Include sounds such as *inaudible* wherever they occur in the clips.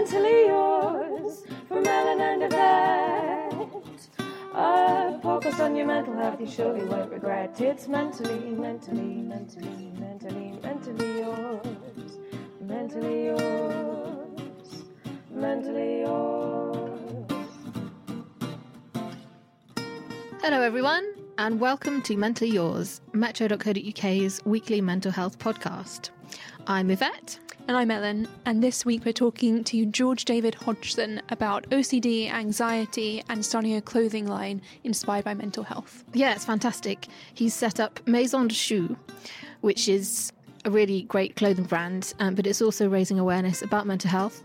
mentally yours from Ellen and Yvette. A podcast on your mental health you surely won't regret. It's mentally, mentally, mentally, mentally, mentally yours. Mentally yours. Mentally yours. Hello, everyone, and welcome to Mentally Yours, metro.co.uk's weekly mental health podcast. I'm Yvette. And I'm Ellen, and this week we're talking to George David Hodgson about OCD, anxiety, and starting a clothing line inspired by mental health. Yeah, it's fantastic. He's set up Maison de Choup, which is a really great clothing brand, um, but it's also raising awareness about mental health,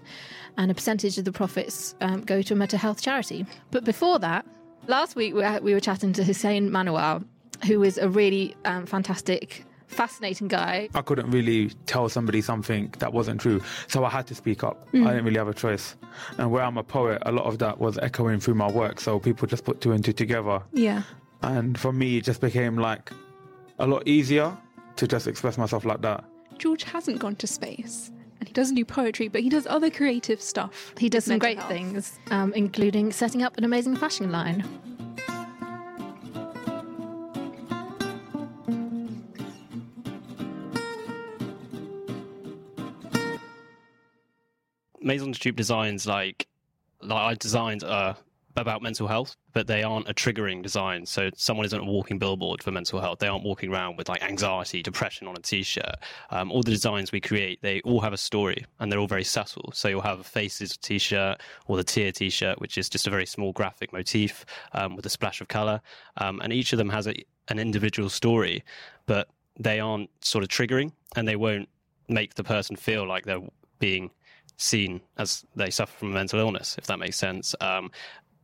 and a percentage of the profits um, go to a mental health charity. But before that, last week we were, we were chatting to Hussain Manawer, who is a really um, fantastic fascinating guy. I couldn't really tell somebody something that wasn't true, so I had to speak up. I didn't really have a choice. And where I'm a poet, a lot of that was echoing through my work, so people just put two and two together. Yeah. And for me, it just became like a lot easier to just express myself like that. George hasn't gone to space, and he doesn't do poetry, but he does other creative stuff. He does some great health. things, um, including setting up an amazing fashion line. Maison de Choup designs like like I designed uh about mental health, but they aren't a triggering design. So someone isn't a walking billboard for mental health. They aren't walking around with like anxiety, depression on a t-shirt. Um, all the designs we create, they all have a story, and they're all very subtle. So you'll have a faces t-shirt or the tear t-shirt, which is just a very small graphic motif um, with a splash of color, um, and each of them has a, an individual story, but they aren't sort of triggering, and they won't make the person feel like they're being seen as they suffer from mental illness, if that makes sense. Um,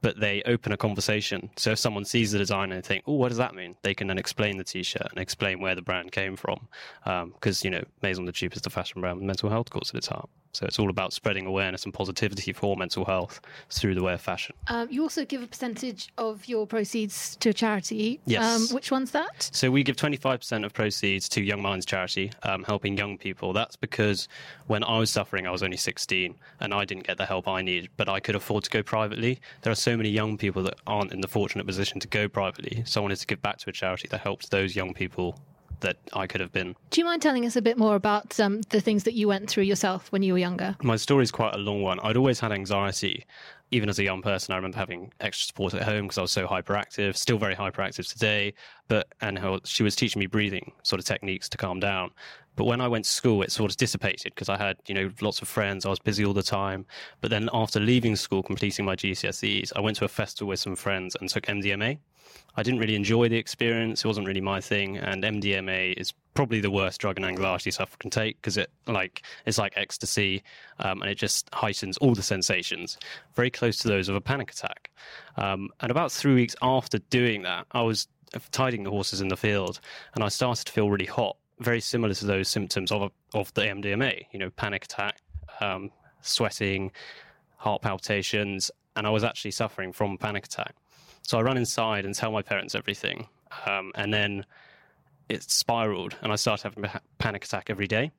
but they open a conversation. So if someone sees the design and they think, "Oh, what does that mean?" They can then explain the T-shirt and explain where the brand came from, because you know Maison de Choup is the fashion brand with mental health cause at its heart. So it's all about spreading awareness and positivity for mental health through the way of fashion. Um, you also give a percentage of your proceeds to a charity. Yes. Um, which one's that? So we give 25% of proceeds to Young Minds charity, um, helping young people. That's because when I was suffering, I was only 16 and I didn't get the help I needed, but I could afford to go privately. There are so many young people that aren't in the fortunate position to go privately. So I wanted to give back to a charity that helps those young people that I could have been. Do you mind telling us a bit more about um, the things that you went through yourself when you were younger? My story's quite a long one. I'd always had anxiety. Even as a young person, I remember having extra support at home because I was so hyperactive, still very hyperactive today. But, and her, she was teaching me breathing sort of techniques to calm down. But when I went to school, it sort of dissipated because I had, you know, lots of friends. I was busy all the time. But then after leaving school, completing my GCSEs, I went to a festival with some friends and took MDMA. I didn't really enjoy the experience. It wasn't really my thing. And MDMA is probably the worst drug an anxiety sufferer can take because it like it's like ecstasy, um, and it just heightens all the sensations, very close to those of a panic attack. Um, and about three weeks after doing that, I was tidying the horses in the field, and I started to feel really hot, very similar to those symptoms of of the MDMA. You know, panic attack, um, sweating, heart palpitations, and I was actually suffering from panic attack. So I run inside and tell my parents everything. Um, and then it spiraled, and I started having a panic attack every day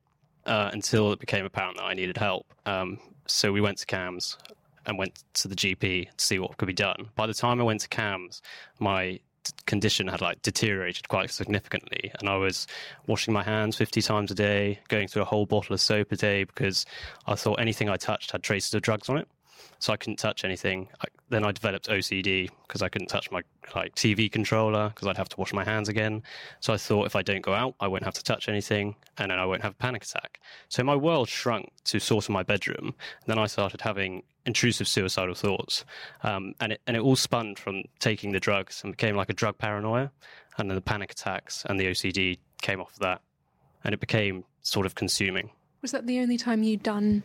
uh, until it became apparent that I needed help. Um, so we went to CAMHS and went to the GP to see what could be done. By the time I went to CAMHS, my condition had like deteriorated quite significantly, and I was washing my hands 50 times a day, going through a whole bottle of soap a day because I thought anything I touched had traces of drugs on it so I couldn't touch anything. I, then I developed OCD because I couldn't touch my like TV controller because I'd have to wash my hands again. So I thought if I don't go out, I won't have to touch anything, and then I won't have a panic attack. So my world shrunk to sort of my bedroom. And then I started having intrusive suicidal thoughts, um, and it and it all spun from taking the drugs and became like a drug paranoia, and then the panic attacks and the OCD came off of that, and it became sort of consuming. Was that the only time you'd done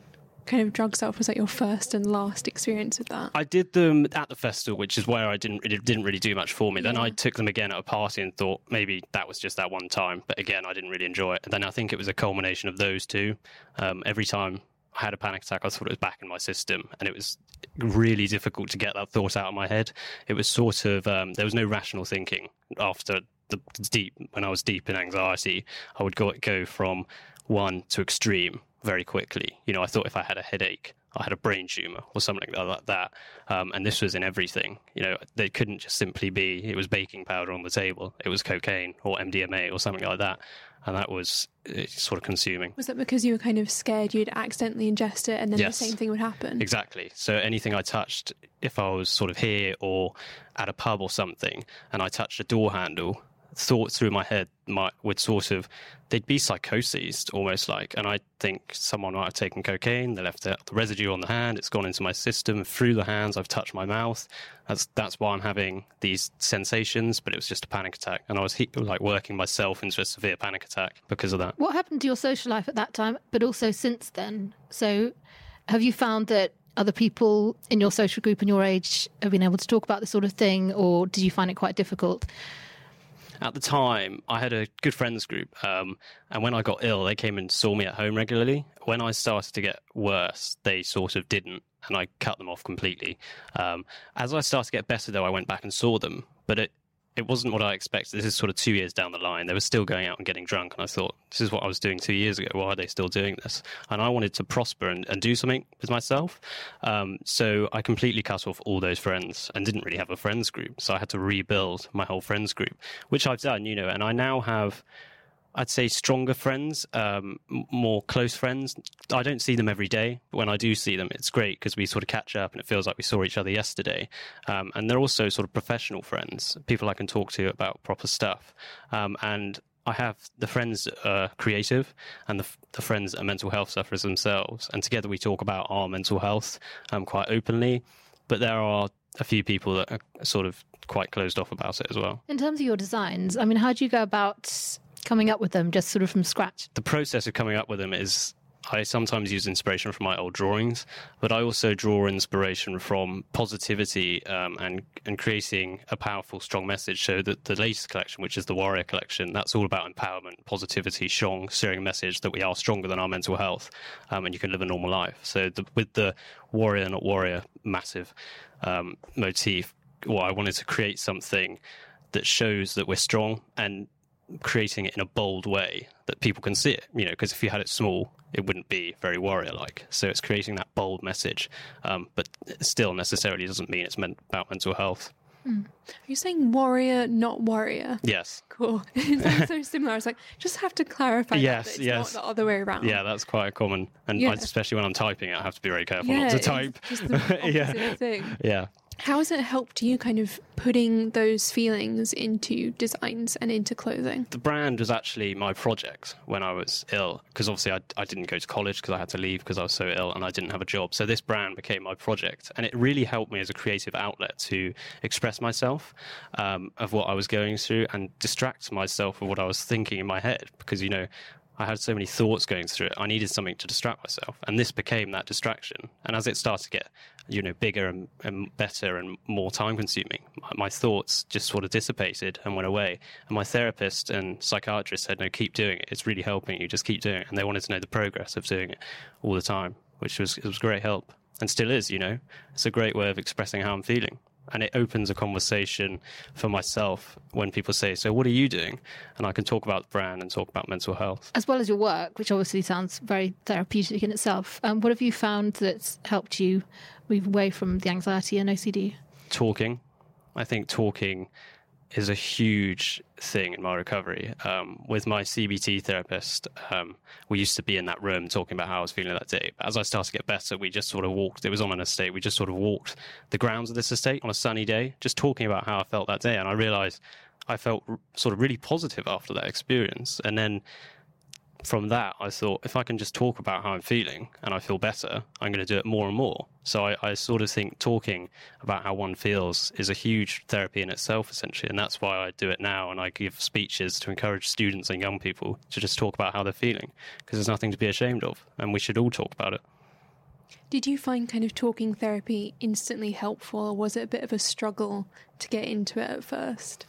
kind of drugs self Was that your first and last experience with that? I did them at the festival, which is where I didn't it didn't really do much for me. Then Yeah. I took them again at a party and thought maybe that was just that one time. But again, I didn't really enjoy it. And then I think it was a culmination of those two. Um, every time I had a panic attack, I thought it was back in my system, and it was really difficult to get that thought out of my head. It was sort of um, there was no rational thinking after the the deep when I was deep in anxiety. I would go go from one to extreme very quickly. You know, I thought if I had a headache, I had a brain tumor or something like that. Um, and this was in everything. You know, they couldn't just simply be, it was baking powder on the table. It was cocaine or MDMA or something like that. And that was uh, sort of consuming. Was that because you were kind of scared you'd accidentally ingest it and then Yes. the same thing would happen? Exactly. So anything I touched, if I was sort of here or at a pub or something, and I touched a door handle, thoughts through my head might would sort of they'd be psychoses almost like, and I think someone might have taken cocaine, they left the residue on the hand, it's gone into my system through the hands. I've touched my mouth. That's that's why I'm having these sensations, but it was just a panic attack, and I was he- like working myself into a severe panic attack because of that. What happened to your social life at that time, but also since then? So, have you found that other people in your social group and your age have been able to talk about this sort of thing, or did you find it quite difficult? At the time, I had a good friends group, um, and when I got ill, they came and saw me at home regularly. When I started to get worse, they sort of didn't, and I cut them off completely. Um, as I started to get better, though, I went back and saw them, but it it wasn't what I expected. This is sort of two years down the line. They were still going out and getting drunk, and I thought, this is what I was doing two years ago. Why are they still doing this? And I wanted to prosper and, and do something with myself. Um, so I completely cut off all those friends and didn't really have a friends group. So I had to rebuild my whole friends group, which I've done, you know, and I now have. I'd say stronger friends, um, more close friends. I don't see them every day, but when I do see them, it's great because we sort of catch up and it feels like we saw each other yesterday. Um, and they're also sort of professional friends, people I can talk to about proper stuff. Um, and I have the friends are creative and the, the friends are mental health sufferers themselves. And together we talk about our mental health um, quite openly. But there are a few people that are sort of quite closed off about it as well. In terms of your designs, I mean, how do you go about coming up with them just sort of from scratch? the process of coming up with them is I sometimes use inspiration from my old drawings, but I also draw inspiration from positivity um, and and creating a powerful, strong message. So that the latest collection, which is the Warrior Collection, that's all about empowerment, positivity, strong, sharing a message that we are stronger than our mental health, um, and you can live a normal life. So the, with the Warrior not Warrior massive um, motif, well, I wanted to create something that shows that we're strong and creating it in a bold way that people can see it. You know, because if you had it small, it wouldn't be very warrior-like. So it's creating that bold message, um, but still necessarily doesn't mean it's meant about mental health. Are you saying warrior, not warrior? Yes, Cool. *laughs* it sounds so similar. I was like, just have to clarify Yes, that it's yes. not the other way around. yeah, that's quite common, and Yeah. Especially when I'm typing, I have to be very careful Yeah, not to type. *laughs* yeah, thing. yeah. How has it helped you kind of putting those feelings into designs and into clothing? the brand was actually my project when I was ill because obviously I, I didn't go to college because I had to leave because I was so ill and I didn't have a job. So this brand became my project and it really helped me as a creative outlet to express myself um, of what I was going through and distract myself of what I was thinking in my head because you know. I had so many thoughts going through it. I needed something to distract myself, and this became that distraction. And as it started to get, you know, bigger and, and better and more time-consuming, my, my thoughts just sort of dissipated and went away. And my therapist and psychiatrist said, "No, keep doing it. It's really helping you. Just keep doing it." And they wanted to know the progress of doing it all the time, which was was great help, and still is. You know, it's a great way of expressing how I'm feeling. And it opens a conversation for myself when people say, So, what are you doing? And I can talk about brand and talk about mental health. As well as your work, which obviously sounds very therapeutic in itself, um, what have you found that's helped you move away from the anxiety and OCD? talking. I think talking is a huge thing in my recovery. Um, with my CBT therapist, um, we used to be in that room talking about how I was feeling that day. But as I started to get better, we just sort of walked. It was on an estate. We just sort of walked the grounds of this estate on a sunny day, just talking about how I felt that day. And I realized I felt r- sort of really positive after that experience. And then from that, I thought if I can just talk about how I'm feeling and I feel better, I'm going to do it more and more. So I, I sort of think talking about how one feels is a huge therapy in itself, essentially. And that's why I do it now. And I give speeches to encourage students and young people to just talk about how they're feeling because there's nothing to be ashamed of. And we should all talk about it. Did you find kind of talking therapy instantly helpful, or was it a bit of a struggle to get into it at first?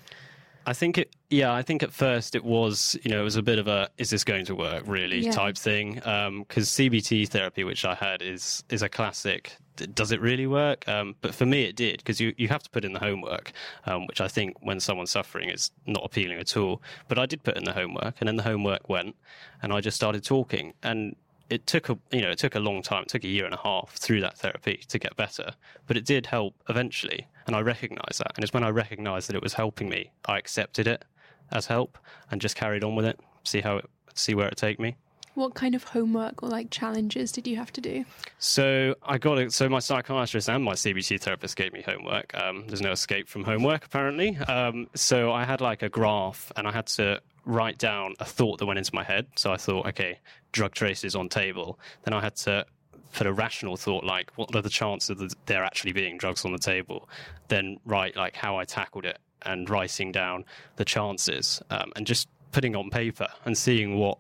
I think it, yeah, I think at first it was, you know, it was a bit of a, is this going to work really Yeah. type thing. Because CBT therapy, which I had, is is a classic. Does it really work? Um, but for me, it did because you, you have to put in the homework, um, which I think when someone's suffering is not appealing at all. But I did put in the homework, and then the homework went, and I just started talking. And it took a you know it took a long time. It took a year and a half through that therapy to get better, but it did help eventually, and I recognised that. And it's when I recognised that it was helping me, I accepted it as help and just carried on with it. See how it, see where it take me. What kind of homework or like challenges did you have to do? So I got it. So my psychiatrist and my CBT therapist gave me homework. Um, there's no escape from homework, apparently. Um, so I had like a graph, and I had to write down a thought that went into my head. So I thought, okay, drug traces on table. Then I had to put a rational thought like, what are the chances that there actually being drugs on the table? Then write like how I tackled it and writing down the chances um, and just putting on paper and seeing what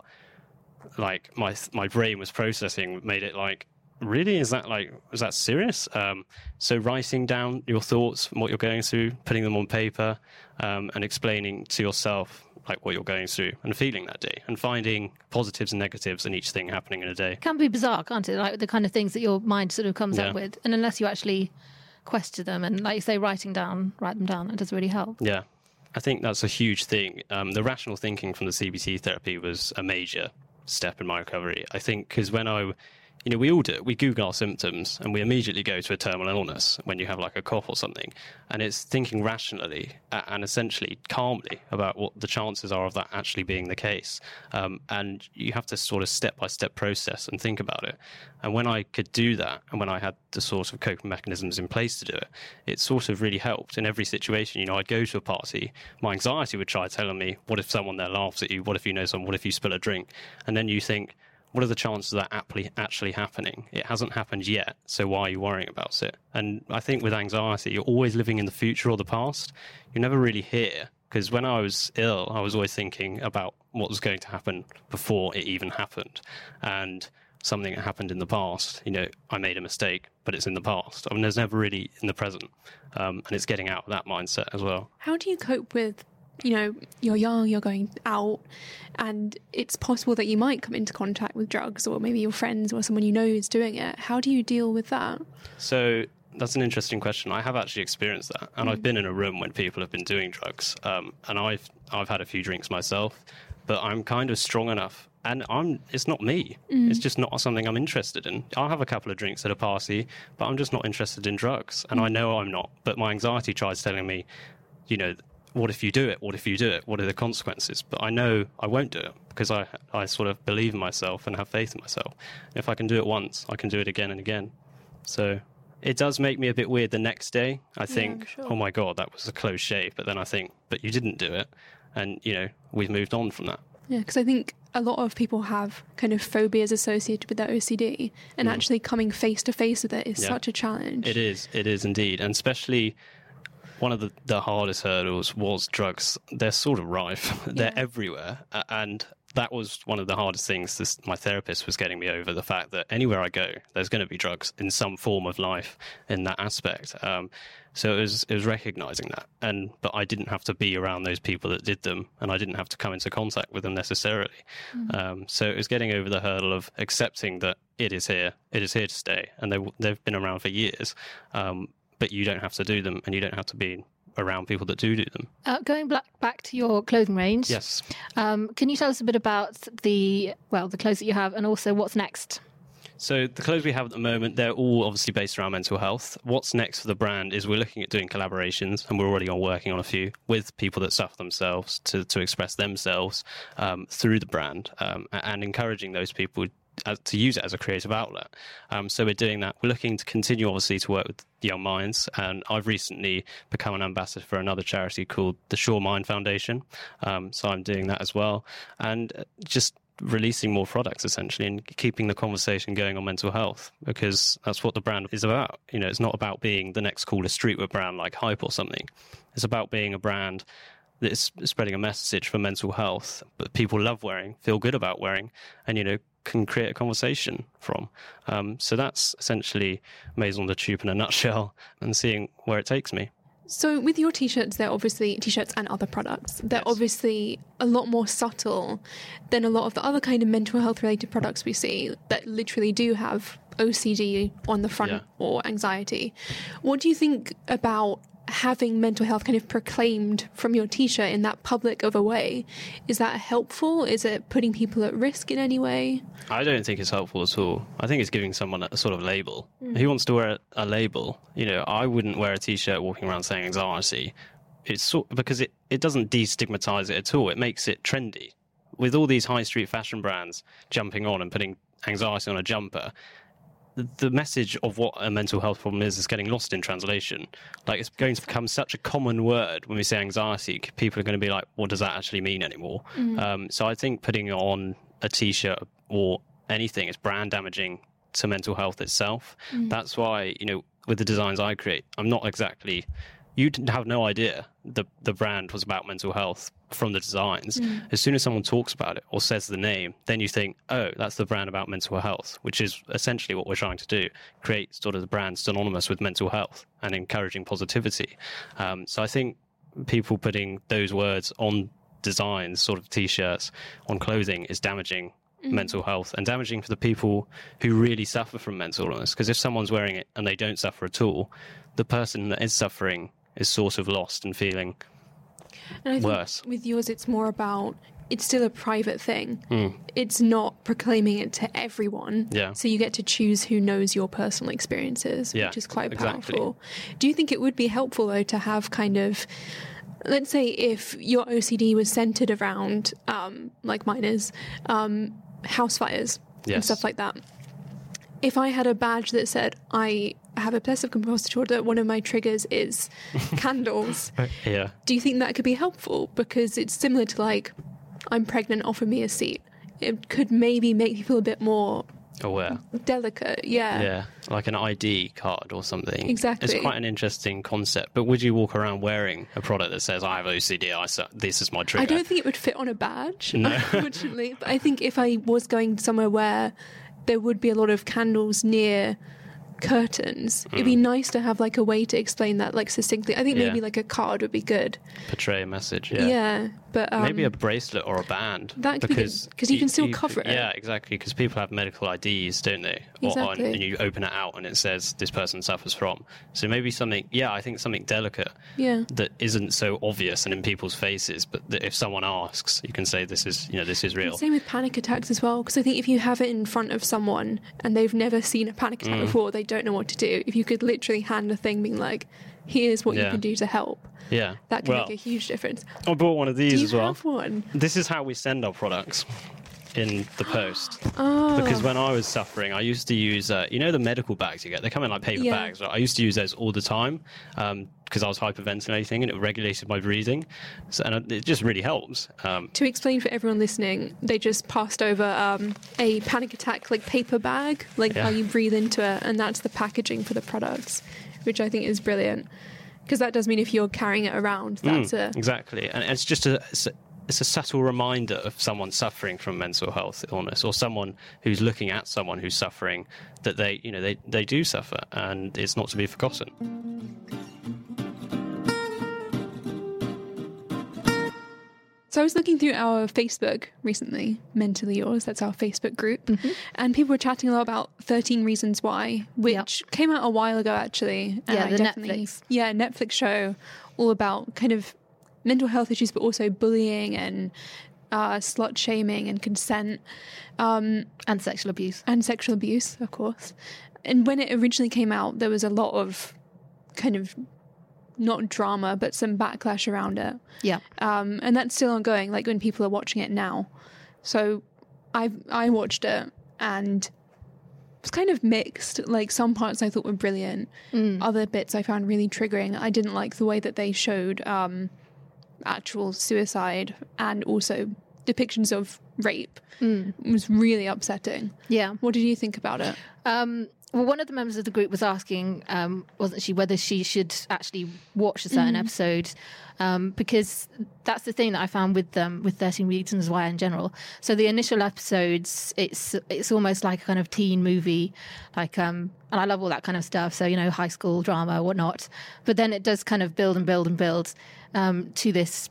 like my my brain was processing made it like really is that like is that serious um, so writing down your thoughts what you're going through putting them on paper um, and explaining to yourself like what you're going through and feeling that day and finding positives and negatives in each thing happening in a day can be bizarre, can't it? Like the kind of things that your mind sort of comes Yeah. up with, and unless you actually question them and, like you say, writing down, write them down, it does really help. Yeah, I think that's a huge thing. Um, the rational thinking from the CBT therapy was a major step in my recovery. I think because when I, you know, we all do. We Google our symptoms and we immediately go to a terminal illness when you have like a cough or something. And it's thinking rationally and essentially calmly about what the chances are of that actually being the case. Um, and you have to sort of step by step process and think about it. And when I could do that and when I had the sort of coping mechanisms in place to do it, it sort of really helped in every situation. You know, I'd go to a party, my anxiety would try telling me, what if someone there laughs at you? What if you know someone? What if you spill a drink? And then you think, what are the chances of that actually happening? It hasn't happened yet, so why are you worrying about it? And I think with anxiety, you're always living in the future or the past. You're never really here. Because when I was ill, I was always thinking about what was going to happen before it even happened. And something that happened in the past, you know, I made a mistake, but it's in the past. I mean, there's never really in the present. Um, and it's getting out of that mindset as well. How do you cope with, you know, you're young, you're going out, and it's possible that you might come into contact with drugs, or maybe your friends or someone you know is doing it. How do you deal with that? So that's an interesting question. I have actually experienced that, and Mm. I've been in a room when people have been doing drugs, um, and I've I've had a few drinks myself, but I'm kind of strong enough, and I'm it's not me. Mm. It's just not something I'm interested in. I'll have a couple of drinks at a party, but I'm just not interested in drugs, and I Mm. know I'm not. But my anxiety tries telling me, you know. What if you do it? What if you do it? What are the consequences? But I know I won't do it because I, I sort of believe in myself and have faith in myself. If I can do it once, I can do it again and again. So it does make me a bit weird the next day. I think, sure. oh my god, that was a close shave. But then I think, but you didn't do it, and you know we've moved on from that. Yeah, because I think a lot of people have kind of phobias associated with their OCD, and mm. actually coming face to face with it is Yeah. such a challenge. It is, it is indeed, and especially one of the, the hardest hurdles was drugs. They're sort of rife. *laughs* They're everywhere, and that was one of the hardest things this, my therapist was getting me over the fact that anywhere I go, there's going to be drugs in some form of life in that aspect. Um, so it was it was recognizing that, and but I didn't have to be around those people that did them, and I didn't have to come into contact with them necessarily. Um, so it was getting over the hurdle of accepting that it is here, it is here to stay, and they they've been around for years. Um, but you don't have to do them, and you don't have to be around people that do do them. Uh, going back back to your clothing range, Yes. Um, can you tell us a bit about the well, the clothes that you have, and also what's next? So the clothes we have at the moment, they're all obviously based around mental health. What's next for the brand is we're looking at doing collaborations, and we're already on working on a few with people that suffer themselves to to express themselves um, through the brand, um, and encouraging those people. As, to use it as a creative outlet. Um, so we're doing that. We're looking to continue, obviously, to work with young minds. And I've recently become an ambassador for another charity called the Shaw Mind Foundation. Um, so I'm doing that as well. And uh, just releasing more products essentially and keeping the conversation going on mental health because that's what the brand is about. You know, it's not about being the next coolest streetwear brand like Hype or something. It's about being a brand that is spreading a message for mental health, but people love wearing, feel good about wearing, and you know can create a conversation from. Um, so that's essentially Maison de Choup in a nutshell, *laughs* and seeing where it takes me. So with your t-shirts, they're obviously t-shirts and other products. They're Yes. obviously a lot more subtle than a lot of the other kind of mental health related products we see that literally do have OCD on the front Yeah. or anxiety. What do you think about having mental health kind of proclaimed from your t-shirt in that public of a way is that helpful is it putting people at risk in any way I don't think it's helpful at all. I think it's giving someone a sort of label. Mm. Who wants to wear a, a label? You know, I wouldn't wear a t-shirt walking around saying anxiety. It's sort because it, it doesn't destigmatize it at all. It makes it trendy. With all these high street fashion brands jumping on and putting anxiety on a jumper, the- message of what a mental health problem is is getting lost in translation. Like it's going to become such a common word when we say anxiety. People are going to be like, "What does that actually mean anymore?" Um, so I think putting it on a t-shirt or anything is brand damaging to mental health itself. That's why you know with the designs I create, I'm not exactly. You would have no idea the the brand was about mental health from the designs. As soon as someone talks about it or says the name, then you think, oh, that's the brand about mental health, which is essentially what we're trying to do: create sort of the brand synonymous with mental health and encouraging positivity. Um, so I think people putting those words on designs, sort of t-shirts, on clothing, is damaging mental health and damaging for the people who really suffer from mental illness. Because if someone's wearing it and they don't suffer at all, the person that is suffering is sort of lost and feeling and I think Worse. with yours it's more about it's still a private thing it's not proclaiming it to everyone Yeah. so you get to choose who knows your personal experiences Yeah, which is quite exactly. powerful do you think it would be helpful though to have kind of let's say if your OCD was centered around, um, like mine is, um, house fires and stuff like that. If I had a badge that said I have obsessive compulsive disorder, one of my triggers is *laughs* candles. Uh, yeah. Do you think that could be helpful? Because it's similar to like, I'm pregnant, offer me a seat. It could maybe make people a bit more Aware. delicate. Yeah. Yeah, like an ID card or something. Exactly. It's quite an interesting concept. But would you walk around wearing a product that says, I have OCD, I su- this is my trigger? I don't think it would fit on a badge, No. *laughs* unfortunately. But I think if I was going somewhere where there would be a lot of candles near curtains, it'd be nice to have like a way to explain that like succinctly. I think. Yeah. maybe like a card would be good. Portray a message. Yeah, Yeah. but um, Maybe a bracelet or a band. that could be good, 'cause you can still cover it. Yeah, exactly. Because people have medical IDs, don't they? Or on- Exactly. and you open it out and it says this person suffers from. So maybe something, yeah, I think something delicate yeah. that isn't so obvious and in people's faces, but that if someone asks, you can say this is, you know, this is real. Same with panic attacks as well, because I think if you have it in front of someone and they've never seen a panic Mm. attack before, they don't know what to do. If you could literally hand a thing being like, here's what you can do to help, Yeah. that can well, make a huge difference. I bought one of Do these you as well. have one? This is how we send our products in the post. Oh, Because when I was suffering, I used to use, uh, you know, the medical bags you get. They come in like paper Yeah. bags. Right? I used to use those all the time because I was hyperventilating and it regulated my breathing, so, and it just really helps. Um, to explain for everyone listening, they just passed over um, a panic attack like paper bag, like Yeah. how you breathe into it, and that's the packaging for the products, which I think is brilliant. Because that does mean if you're carrying it around, that's mm, a exactly, and it's just a. It's a it's a subtle reminder of someone suffering from mental health illness or someone who's looking at someone who's suffering that they you know they, they do suffer and it's not to be forgotten So I was looking through our Facebook recently, Mentally Yours, that's our Facebook group, Mm-hmm. and people were chatting a lot about 13 Reasons Why, which came out a while ago actually. and Yeah, the Netflix. Yeah, Netflix show all about kind of mental health issues, but also bullying and uh, slut shaming and consent and sexual abuse. and sexual abuse, of course. And when it originally came out, there was a lot of kind of not drama, but some backlash around it Yeah. um, and that's still ongoing. Like when people are watching it now, so I I watched it and it was kind of mixed. Like some parts I thought were brilliant, other bits I found really triggering. I didn't like the way that they showed um, actual suicide and also depictions of rape. It was really upsetting. Yeah. What did you think about it? Um, well, one of the members of the group was asking, um, wasn't she, whether she should actually watch a certain episode, um, because that's the thing that I found with them with Thirteen Reasons Why in general. So the initial episodes, it's it's almost like a kind of teen movie, like um, and I love all that kind of stuff. So you know, high school drama, whatnot. But then it does kind of build and build and build um, to this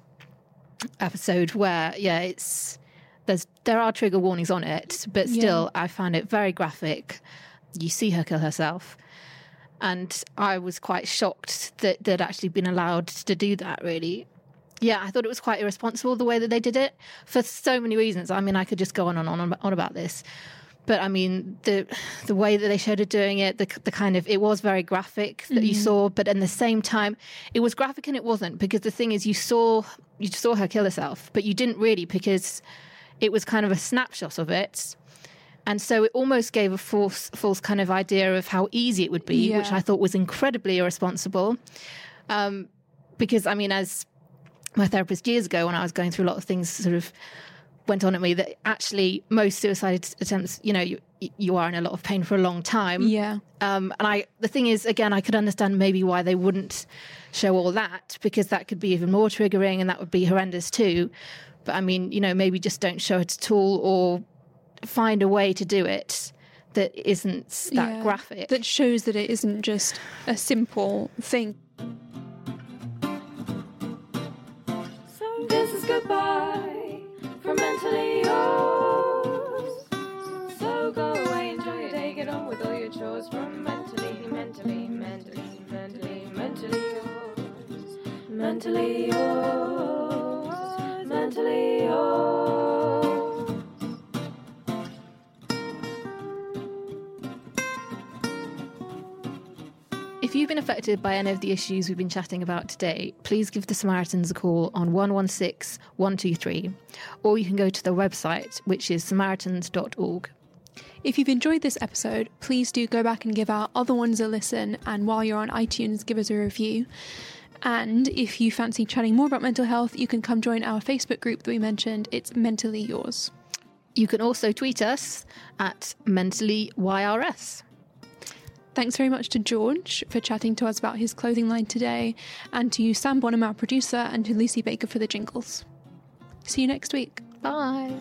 episode where, yeah, it's there's there are trigger warnings on it, but Yeah. still, I found it very graphic. You see her kill herself, And I was quite shocked that they'd actually been allowed to do that, really. Yeah, I thought it was quite irresponsible the way that they did it for so many reasons. I mean, I could just go on and on and on about this. But I mean, the the way that they showed her doing it, the, the kind of it was very graphic that you saw, but at the same time, it was graphic and it wasn't because the thing is, you saw you saw her kill herself, but you didn't really because it was kind of a snapshot of it, and so it almost gave a false false kind of idea of how easy it would be, which I thought was incredibly irresponsible. Um, because I mean, as my therapist years ago when I was going through a lot of things sort of went on at me that actually most suicide attempts, you know, you, you are in a lot of pain for a long time. Yeah. Um, and I, the thing is, again, I could understand maybe why they wouldn't show all that because that could be even more triggering and that would be horrendous too. But I mean, you know, maybe just don't show it at all or find a way to do it that isn't that Yeah. graphic. That shows that it isn't just a simple thing. So this is goodbye from mentally, mentally, mentally, mentally, mentally yours. Mentally yours. Mentally yours. If you've been affected by any of the issues we've been chatting about today, please give the Samaritans a call on 116 123, or you can go to their website, which is samaritans.org. If you've enjoyed this episode, please do go back and give our other ones a listen. And while you're on iTunes, give us a review. And if you fancy chatting more about mental health, you can come join our Facebook group that we mentioned. It's Mentally Yours. You can also tweet us at mentallyYRS. Thanks very much to George for chatting to us about his clothing line today, and to Sam Bonham, our producer, and to Lucy Baker for the jingles. See you next week. Bye.